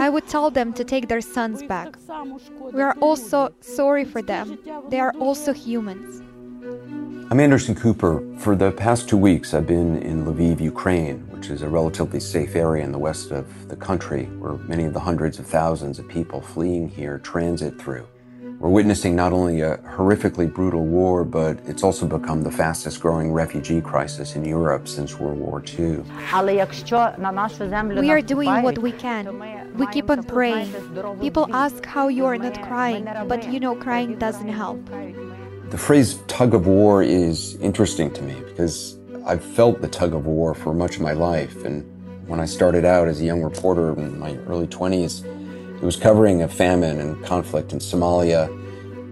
I would tell them to take their sons back. We are also sorry for them. They are also humans. I'm Anderson Cooper. For the past two weeks, I've been in Lviv, Ukraine, which is a relatively safe area in the west of the country where many of the hundreds of thousands of people fleeing here transit through. We're witnessing not only a horrifically brutal war, but it's also become the fastest growing refugee crisis in Europe since World War II. We are doing what we can. We keep on praying. People ask how you are not crying, but you know, crying doesn't help. The phrase tug of war is interesting to me because I've felt the tug of war for much of my life. And when I started out as a young reporter in my early 20s, it was covering a famine and conflict in Somalia.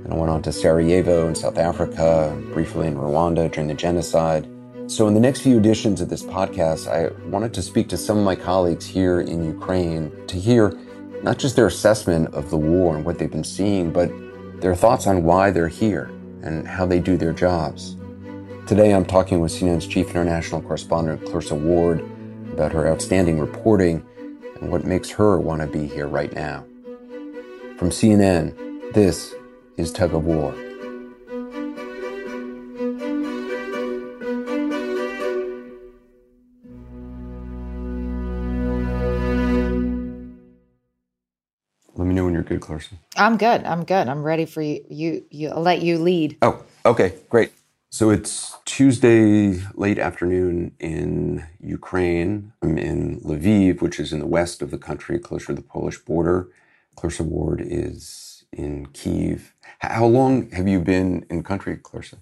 And I went on to Sarajevo in South Africa, briefly in Rwanda during the genocide. So, in the next few editions of this podcast, I wanted to speak to some of my colleagues here in Ukraine to hear not just their assessment of the war and what they've been seeing, but their thoughts on why they're here and how they do their jobs. Today, I'm talking with CNN's chief international correspondent, Clarissa Ward, about her outstanding reporting and what makes her want to be here right now. From CNN, this is Tug of War. Let me know when you're good, Clarissa. I'm good. I'm good. I'm ready for you. You, you I'll let you lead. Oh, okay, great. So it's Tuesday late afternoon in Ukraine. I'm in Lviv, which is in the west of the country, closer to the Polish border. Clarissa Ward is in Kiev. How long have you been in country, Clarissa?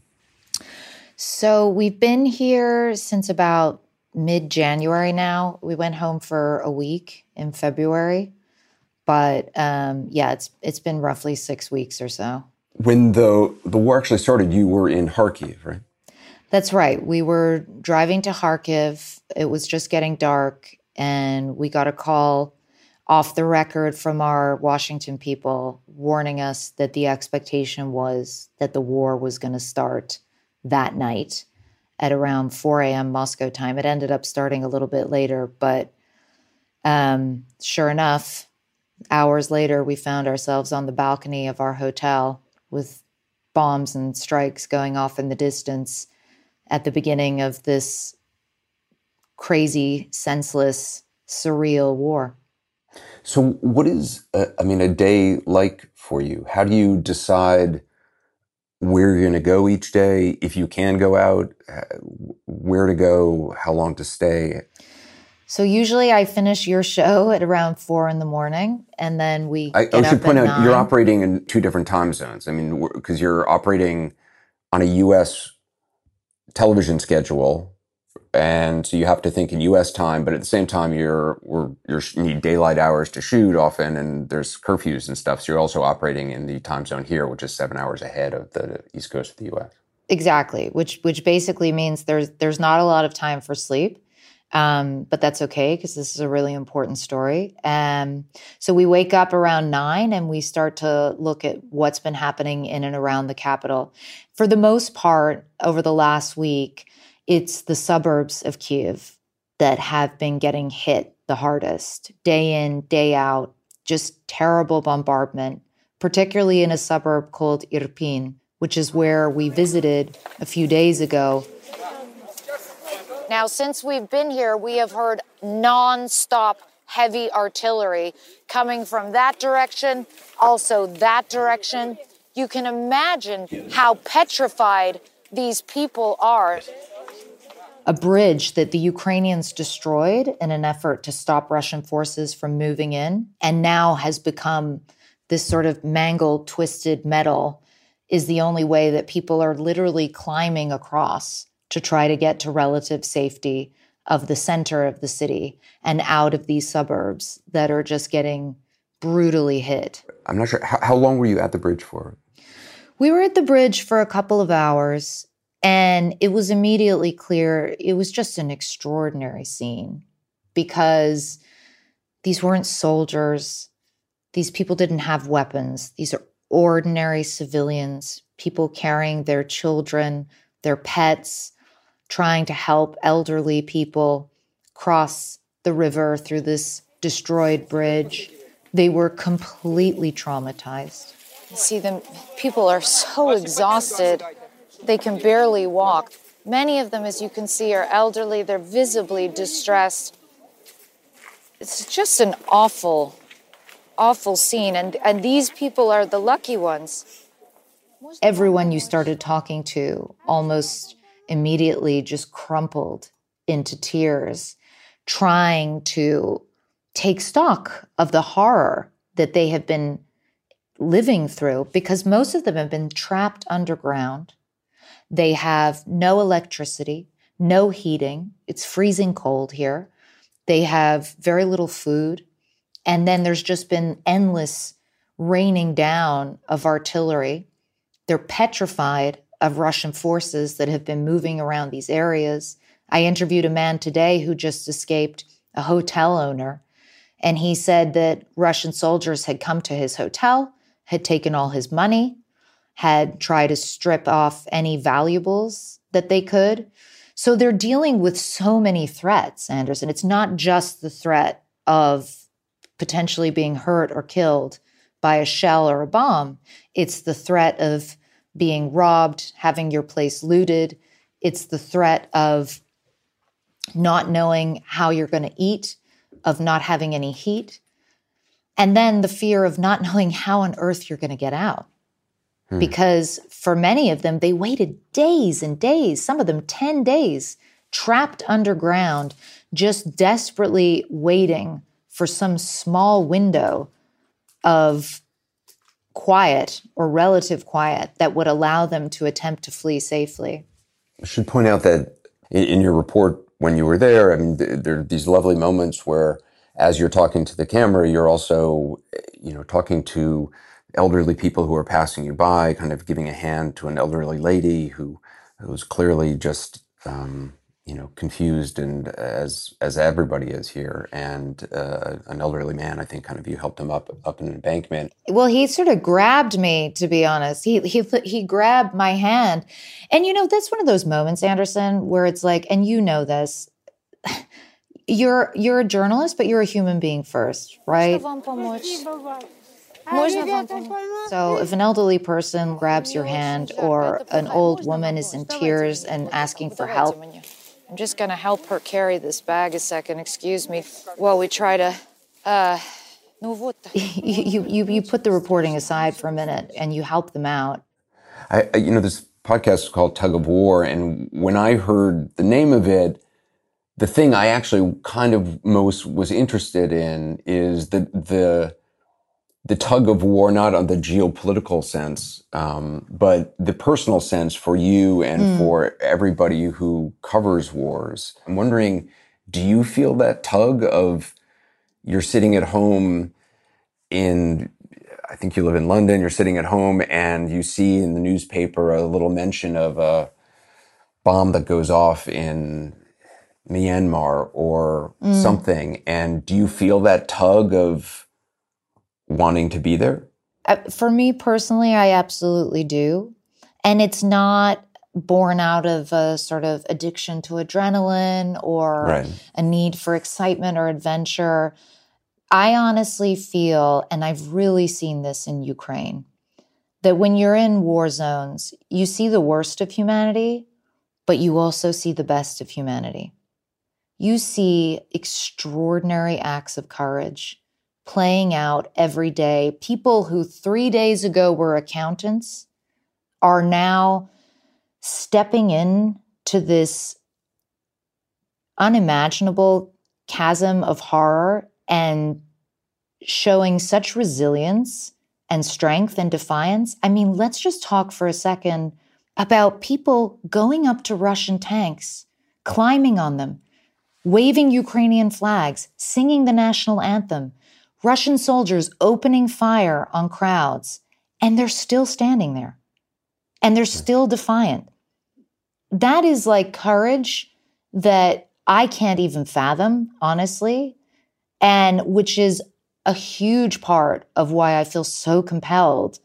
So we've been here since about mid January now. We went home for a week in February, but um, yeah, it's it's been roughly six weeks or so. When the the war actually started, you were in Kharkiv, right? That's right. We were driving to Kharkiv. It was just getting dark, and we got a call off the record from our Washington people warning us that the expectation was that the war was going to start that night at around 4 a.m. Moscow time. It ended up starting a little bit later, but um, sure enough, hours later, we found ourselves on the balcony of our hotel with bombs and strikes going off in the distance at the beginning of this crazy, senseless, surreal war. So, what is, a, I mean, a day like for you? How do you decide where you're going to go each day? If you can go out, where to go, how long to stay? So usually I finish your show at around four in the morning, and then we. I, I should point out you you're operating in two different time zones. I mean, because you're operating on a U.S. television schedule, and so you have to think in U.S. time, but at the same time you're we're you're you need daylight hours to shoot often, and there's curfews and stuff. So you're also operating in the time zone here, which is seven hours ahead of the east coast of the U.S. Exactly, which which basically means there's there's not a lot of time for sleep. Um, but that's okay because this is a really important story. Um, so we wake up around nine and we start to look at what's been happening in and around the capital. For the most part, over the last week, it's the suburbs of Kiev that have been getting hit the hardest, day in, day out, just terrible bombardment, particularly in a suburb called Irpin, which is where we visited a few days ago now, since we've been here, we have heard nonstop heavy artillery coming from that direction, also that direction. You can imagine how petrified these people are. A bridge that the Ukrainians destroyed in an effort to stop Russian forces from moving in, and now has become this sort of mangled, twisted metal is the only way that people are literally climbing across to try to get to relative safety of the center of the city and out of these suburbs that are just getting brutally hit. I'm not sure. How, how long were you at the bridge for? We were at the bridge for a couple of hours, and it was immediately clear it was just an extraordinary scene because these weren't soldiers. These people didn't have weapons. These are ordinary civilians, people carrying their children, their pets, trying to help elderly people cross the river through this destroyed bridge. They were completely traumatized. See them, people are so exhausted, they can barely walk. Many of them, as you can see, are elderly, they're visibly distressed. It's just an awful, awful scene. And, and these people are the lucky ones. Everyone you started talking to almost immediately just crumpled into tears, trying to take stock of the horror that they have been living through because most of them have been trapped underground. They have no electricity, no heating. It's freezing cold here. They have very little food. And then there's just been endless raining down of artillery. They're petrified of Russian forces that have been moving around these areas. I interviewed a man today who just escaped a hotel owner, and he said that Russian soldiers had come to his hotel, had taken all his money, had tried to strip off any valuables that they could. So they're dealing with so many threats, Anderson. It's not just the threat of potentially being hurt or killed by a shell or a bomb, it's the threat of being robbed, having your place looted. It's the threat of not knowing how you're going to eat, of not having any heat. And then the fear of not knowing how on earth you're going to get out. Hmm. Because for many of them, they waited days and days, some of them 10 days, trapped underground, just desperately waiting for some small window of quiet or relative quiet that would allow them to attempt to flee safely. I should point out that in your report when you were there, I mean, there are these lovely moments where, as you're talking to the camera, you're also, you know, talking to elderly people who are passing you by, kind of giving a hand to an elderly lady who, who was clearly just um, you know confused and as as everybody is here. And uh, an elderly man i think kind of you helped him up up an embankment. Well he sort of grabbed me to be honest. He he he grabbed my hand. And you know that's one of those moments anderson where it's like and you know this you're you're a journalist but you're a human being first right? So if an elderly person grabs your hand or an old woman is in tears and asking for help I'm just gonna help her carry this bag a second, excuse me, while we try to, uh, you, you, you, you put the reporting aside for a minute and you help them out. I, you know, this podcast is called Tug of War, and when I heard the name of it, the thing I actually kind of most was interested in is the the the tug of war, not on the geopolitical sense, um, but the personal sense for you and mm. for everybody who covers wars. I'm wondering, do you feel that tug of you're sitting at home in, I think you live in London, you're sitting at home and you see in the newspaper a little mention of a bomb that goes off in Myanmar or mm. something. And do you feel that tug of, wanting to be there? Uh, for me personally, I absolutely do. And it's not born out of a sort of addiction to adrenaline or right. a need for excitement or adventure. I honestly feel, and I've really seen this in Ukraine, that when you're in war zones, you see the worst of humanity, but you also see the best of humanity. You see extraordinary acts of courage playing out every day. People who three days ago were accountants are now stepping in to this unimaginable chasm of horror and showing such resilience and strength and defiance. I mean, let's just talk for a second about people going up to Russian tanks, climbing on them, waving Ukrainian flags, singing the national anthem, Russian soldiers opening fire on crowds, and they're still standing there. And they're still defiant. That is like courage that I can't even fathom, honestly, and which is a huge part of why I feel so compelled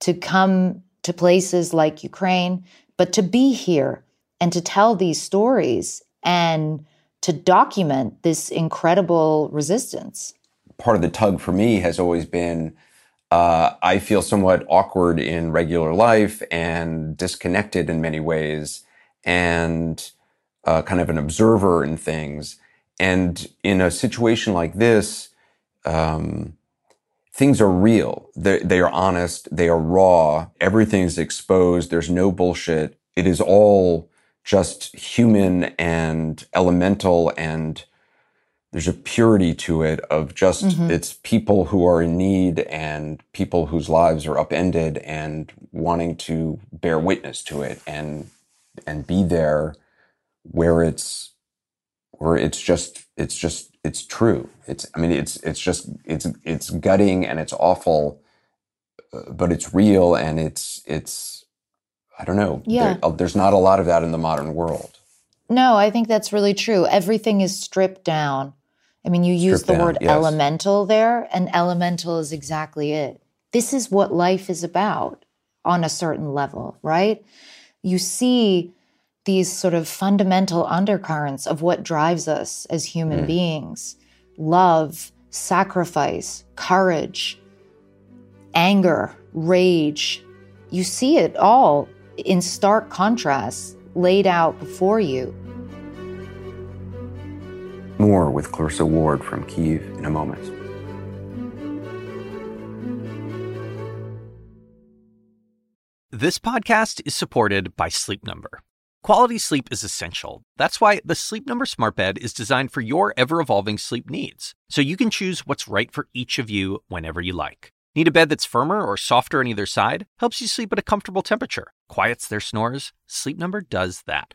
to come to places like Ukraine, but to be here and to tell these stories and to document this incredible resistance. Part of the tug for me has always been uh, I feel somewhat awkward in regular life and disconnected in many ways and uh, kind of an observer in things. And in a situation like this, um, things are real. They're, they are honest. They are raw. Everything is exposed. There's no bullshit. It is all just human and elemental and there's a purity to it of just mm-hmm. it's people who are in need and people whose lives are upended and wanting to bear witness to it and and be there where it's where it's just it's just it's true. It's i mean it's it's just it's it's gutting and it's awful uh, but it's real and it's it's i don't know. Yeah. There, uh, there's not a lot of that in the modern world. No i think that's really true. Everything is stripped down I mean, you use the down, word yes. elemental there, and elemental is exactly it. This is what life is about on a certain level, right? You see these sort of fundamental undercurrents of what drives us as human mm. beings love, sacrifice, courage, anger, rage. You see it all in stark contrast laid out before you. More with Clarissa Ward from Kiev in a moment. This podcast is supported by Sleep Number. Quality sleep is essential. That's why the Sleep Number Smart Bed is designed for your ever evolving sleep needs, so you can choose what's right for each of you whenever you like. Need a bed that's firmer or softer on either side? Helps you sleep at a comfortable temperature, quiets their snores? Sleep Number does that.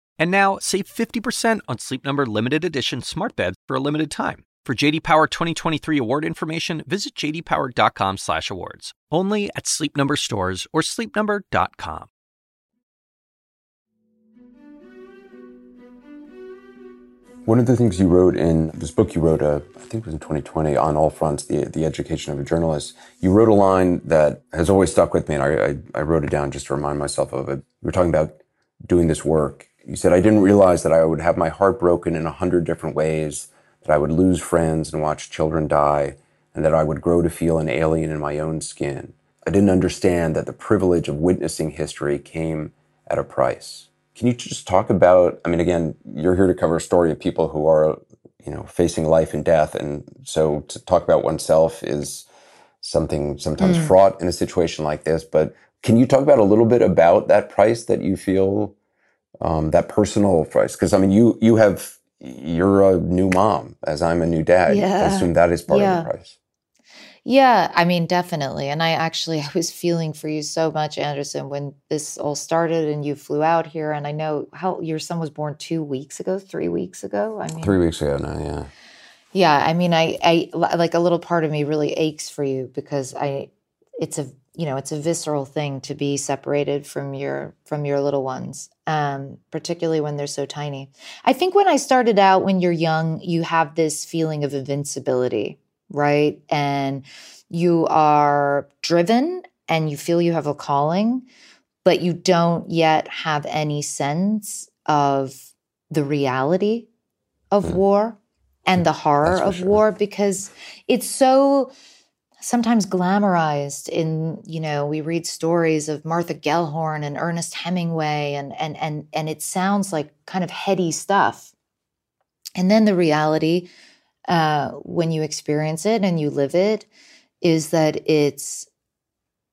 and now save 50% on Sleep Number limited edition smart beds for a limited time. For JD Power 2023 award information, visit jdpower.com/awards. Only at Sleep Number stores or sleepnumber.com. One of the things you wrote in this book you wrote, uh, I think it was in 2020, on all fronts, the the education of a journalist. You wrote a line that has always stuck with me, and I, I, I wrote it down just to remind myself of it. You were talking about doing this work you said, I didn't realize that I would have my heart broken in a hundred different ways, that I would lose friends and watch children die, and that I would grow to feel an alien in my own skin. I didn't understand that the privilege of witnessing history came at a price. Can you just talk about, I mean, again, you're here to cover a story of people who are, you know, facing life and death. And so to talk about oneself is something sometimes mm. fraught in a situation like this. But can you talk about a little bit about that price that you feel um, that personal price. Because I mean, you you have you're a new mom, as I'm a new dad. Yeah. I assume that is part yeah. of the price. Yeah, I mean, definitely. And I actually I was feeling for you so much, Anderson, when this all started and you flew out here. And I know how your son was born two weeks ago, three weeks ago. I mean, three weeks ago now. Yeah. Yeah, I mean, I, I like a little part of me really aches for you because I, it's a you know it's a visceral thing to be separated from your from your little ones um, particularly when they're so tiny i think when i started out when you're young you have this feeling of invincibility right and you are driven and you feel you have a calling but you don't yet have any sense of the reality of mm. war and the horror of sure. war because it's so sometimes glamorized in you know we read stories of Martha Gellhorn and Ernest Hemingway and and and and it sounds like kind of heady stuff. And then the reality uh, when you experience it and you live it is that it's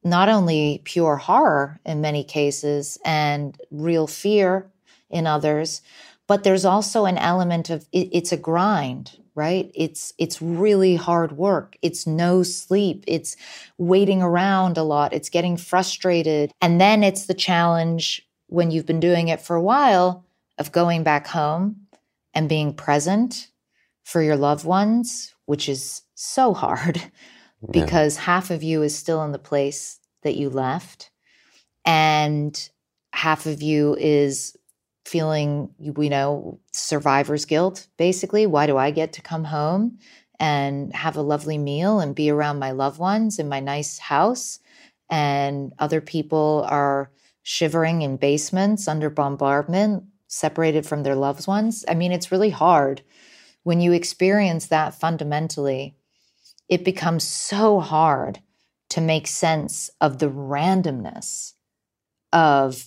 not only pure horror in many cases and real fear in others but there's also an element of it, it's a grind right? It's it's really hard work. It's no sleep. It's waiting around a lot. It's getting frustrated. And then it's the challenge when you've been doing it for a while of going back home and being present for your loved ones which is so hard because yeah. half of you is still in the place that you left and half of you is feeling, you know, survivor's guilt, basically. Why do I get to come home and have a lovely meal and be around my loved ones in my nice house? And other people are shivering in basements under bombardment, separated from their loved ones. I mean, it's really hard. When you experience that fundamentally, it becomes so hard to make sense of the randomness of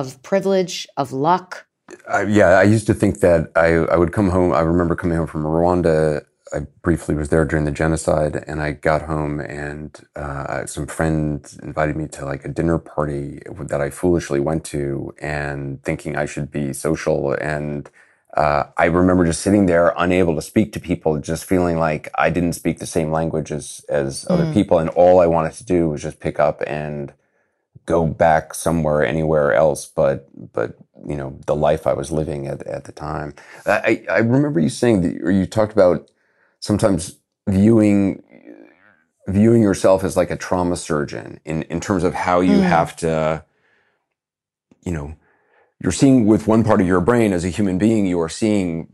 of privilege, of luck? Uh, yeah, I used to think that I, I would come home. I remember coming home from Rwanda. I briefly was there during the genocide, and I got home, and uh, some friends invited me to like a dinner party that I foolishly went to, and thinking I should be social. And uh, I remember just sitting there, unable to speak to people, just feeling like I didn't speak the same language as as mm. other people, and all I wanted to do was just pick up and go back somewhere anywhere else but but you know the life I was living at, at the time. I, I remember you saying that or you talked about sometimes viewing viewing yourself as like a trauma surgeon in, in terms of how you mm. have to you know you're seeing with one part of your brain as a human being you are seeing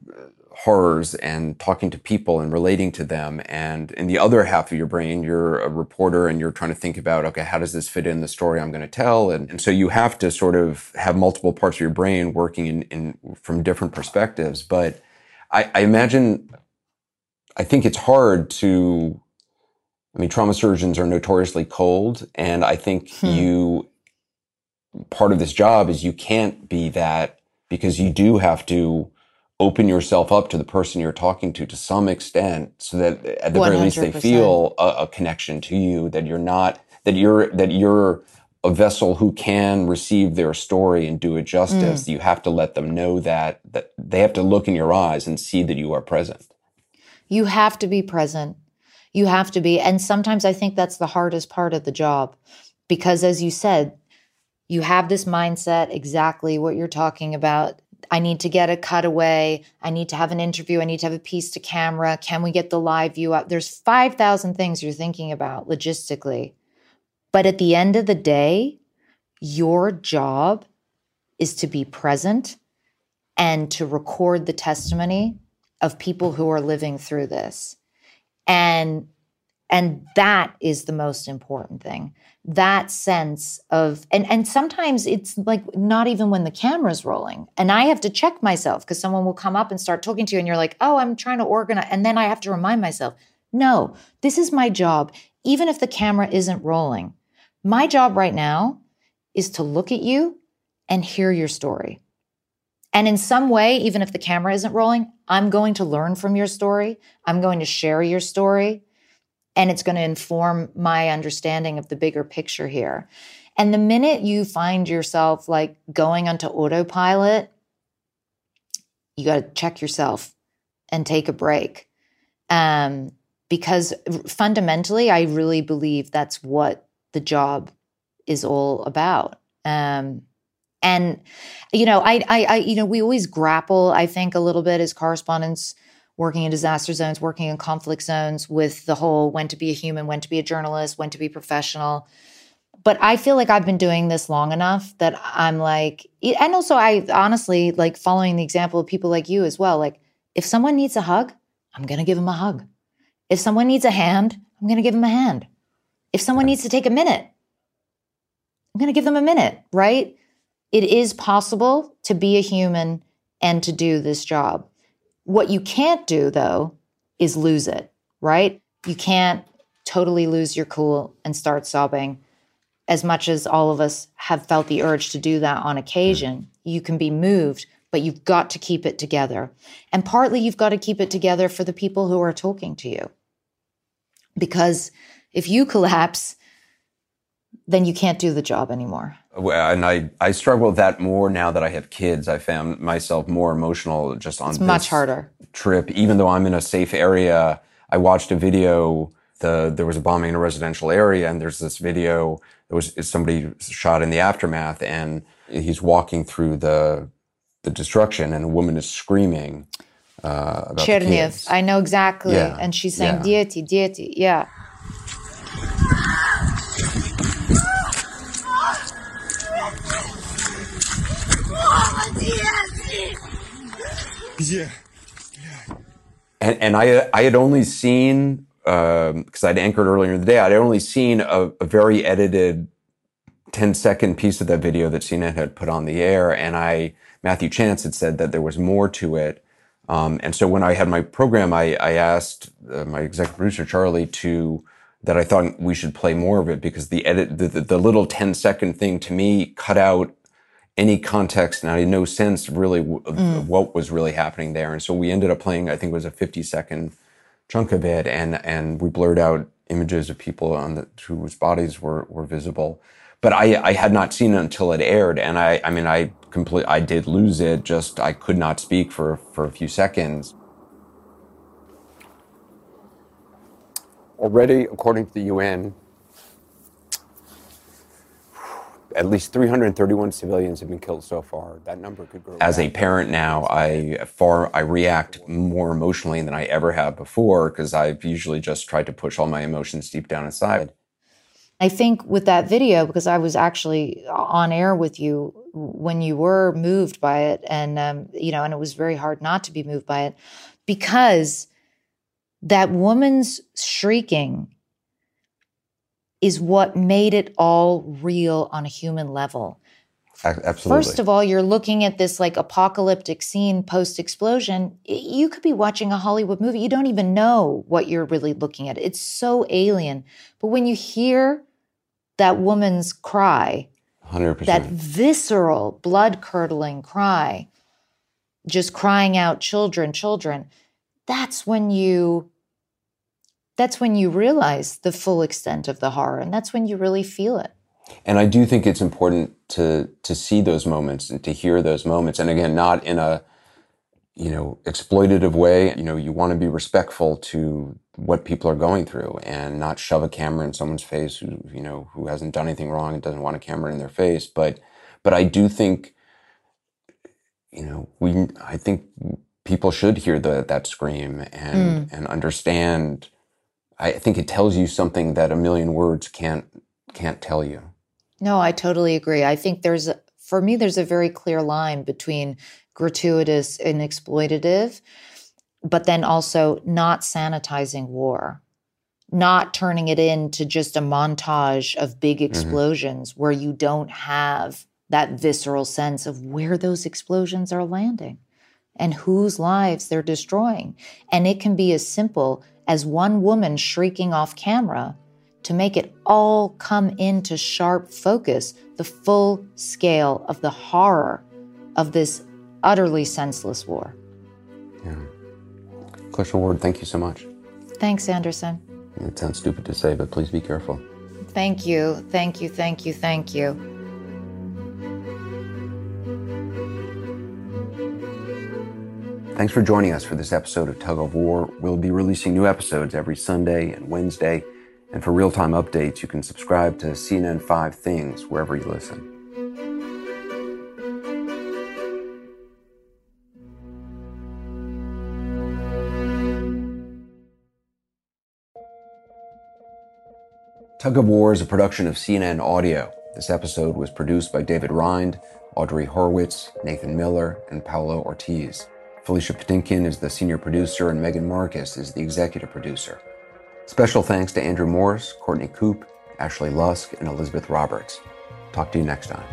horrors and talking to people and relating to them. And in the other half of your brain, you're a reporter and you're trying to think about, okay, how does this fit in the story I'm going to tell? And, and so you have to sort of have multiple parts of your brain working in, in from different perspectives. But I, I imagine, I think it's hard to, I mean, trauma surgeons are notoriously cold. And I think hmm. you, part of this job is you can't be that because you do have to open yourself up to the person you're talking to to some extent so that at the 100%. very least they feel a, a, connection to you that you're not that you're that you're a vessel who can receive their story and do it justice mm. you have to let them know that that they have to look in your eyes and see that you are present you have to be present you have to be and sometimes i think that's the hardest part of the job because as you said you have this mindset exactly what you're talking about I need to get a cutaway. I need to have an interview. I need to have a piece to camera. Can we get the live view up? There's 5,000 things you're thinking about logistically. But at the end of the day, your job is to be present and to record the testimony of people who are living through this. And and that is the most important thing. That sense of and and sometimes it's like not even when the camera's rolling. And i have to check myself because someone will come up and start talking to you and you're like oh i'm trying to organize and then i have to remind myself no this is my job. Even if the camera isn't rolling my job right now is to look at you and hear your story. And in some way even if the camera isn't rolling i'm going to learn from your story. I'm going to share your story and it's going to inform my understanding of the bigger picture here. And the minute you find yourself like going onto autopilot, you got to check yourself and take a break. Um, because fundamentally, I really believe that's what the job is all about. Um, and you know, I, I, I, you know, we always grapple. I think a little bit as correspondents working in disaster zones, working in conflict zones with the whole when to be a human, when to be a journalist, when to be professional. But I feel like I've been doing this long enough that I'm like, and also I honestly like following the example of people like you as well. Like, if someone needs a hug, I'm going to give them a hug. If someone needs a hand, I'm going to give them a hand. If someone needs to take a minute, I'm going to give them a minute, right? It is possible to be a human and to do this job. What you can't do, though, is lose it, right? You can't totally lose your cool and start sobbing. As much as all of us have felt the urge to do that on occasion, you can be moved, but you've got to keep it together. And partly you've got to keep it together for the people who are talking to you. Because if you collapse, then you can't do the job anymore. And I, I struggle with that more now that I have kids. I found myself more emotional just on it's much harder trip. Even though I'm in a safe area, I watched a video. The there was a bombing in a residential area, and there's this video. It was somebody shot in the aftermath, and he's walking through the the destruction, and a woman is screaming. Uh, about Chernihiv, I know exactly, yeah. and she's saying yeah. "Dieti, dieti," yeah. Yeah. And, and I, I had only seen, because um, I'd anchored earlier in the day, I'd only seen a, a, very edited 10 second piece of that video that CNN had put on the air. And I, Matthew Chance had said that there was more to it. Um, and so when I had my program, I, I asked uh, my executive producer, Charlie, to, that I thought we should play more of it because the edit, the, the, the little 10 second thing to me cut out any context and I had no sense really of mm. what was really happening there. And so we ended up playing, I think it was a 50 second chunk of it. And, and we blurred out images of people on the, whose bodies were, were visible. But I, I had not seen it until it aired. And I, I mean, I complete, I did lose it. Just, I could not speak for, for a few seconds. Already, according to the UN, at least 331 civilians have been killed so far. That number could grow. As a parent now, I far I react more emotionally than I ever have before because I've usually just tried to push all my emotions deep down inside. I think with that video, because I was actually on air with you when you were moved by it, and um, you know, and it was very hard not to be moved by it, because that woman's shrieking is what made it all real on a human level. Absolutely. First of all, you're looking at this like apocalyptic scene post explosion. You could be watching a Hollywood movie. You don't even know what you're really looking at. It's so alien. But when you hear that woman's cry, 100%. that visceral, blood curdling cry, just crying out, children, children, that's when you that's when you realize the full extent of the horror and that's when you really feel it. And i do think it's important to to see those moments and to hear those moments. And again not in a you know exploitative way. You know you want to be respectful to what people are going through and not shove a camera in someone's face who you know who hasn't done anything wrong and doesn't want a camera in their face. But but i do think you know we i think people should hear the, that scream and mm. and understand I think it tells you something that a million words can't can't tell you. No, I totally agree. I think there's for me there's a very clear line between gratuitous and exploitative, but then also not sanitizing war. Not turning it into just a montage of big mm-hmm. explosions mm-hmm. where you don't have that visceral sense of where those explosions are landing and whose lives they're destroying. And it can be as simple as one woman shrieking off camera to make it all come into sharp focus the full scale of the horror of this utterly senseless war. Yeah. Clarissa Ward, thank you so much. Thanks, Anderson. It sounds stupid to say, but please be careful. Thank you, thank you, thank you, thank you. Thanks for joining us for this episode of Tug of War. We'll be releasing new episodes every Sunday and Wednesday. And for real time updates, you can subscribe to CNN 5 Things wherever you listen. Tug of War is a production of CNN Audio. This episode was produced by David Rind, Audrey Horwitz, Nathan Miller, and Paolo Ortiz. Felicia Patinkin is the senior producer, and Megan Marcus is the executive producer. Special thanks to Andrew Morris, Courtney Coupe, Ashley Lusk, and Elizabeth Roberts. Talk to you next time.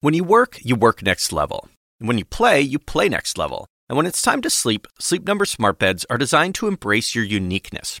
When you work, you work next level. When you play, you play next level. And when it's time to sleep, Sleep Number smart beds are designed to embrace your uniqueness,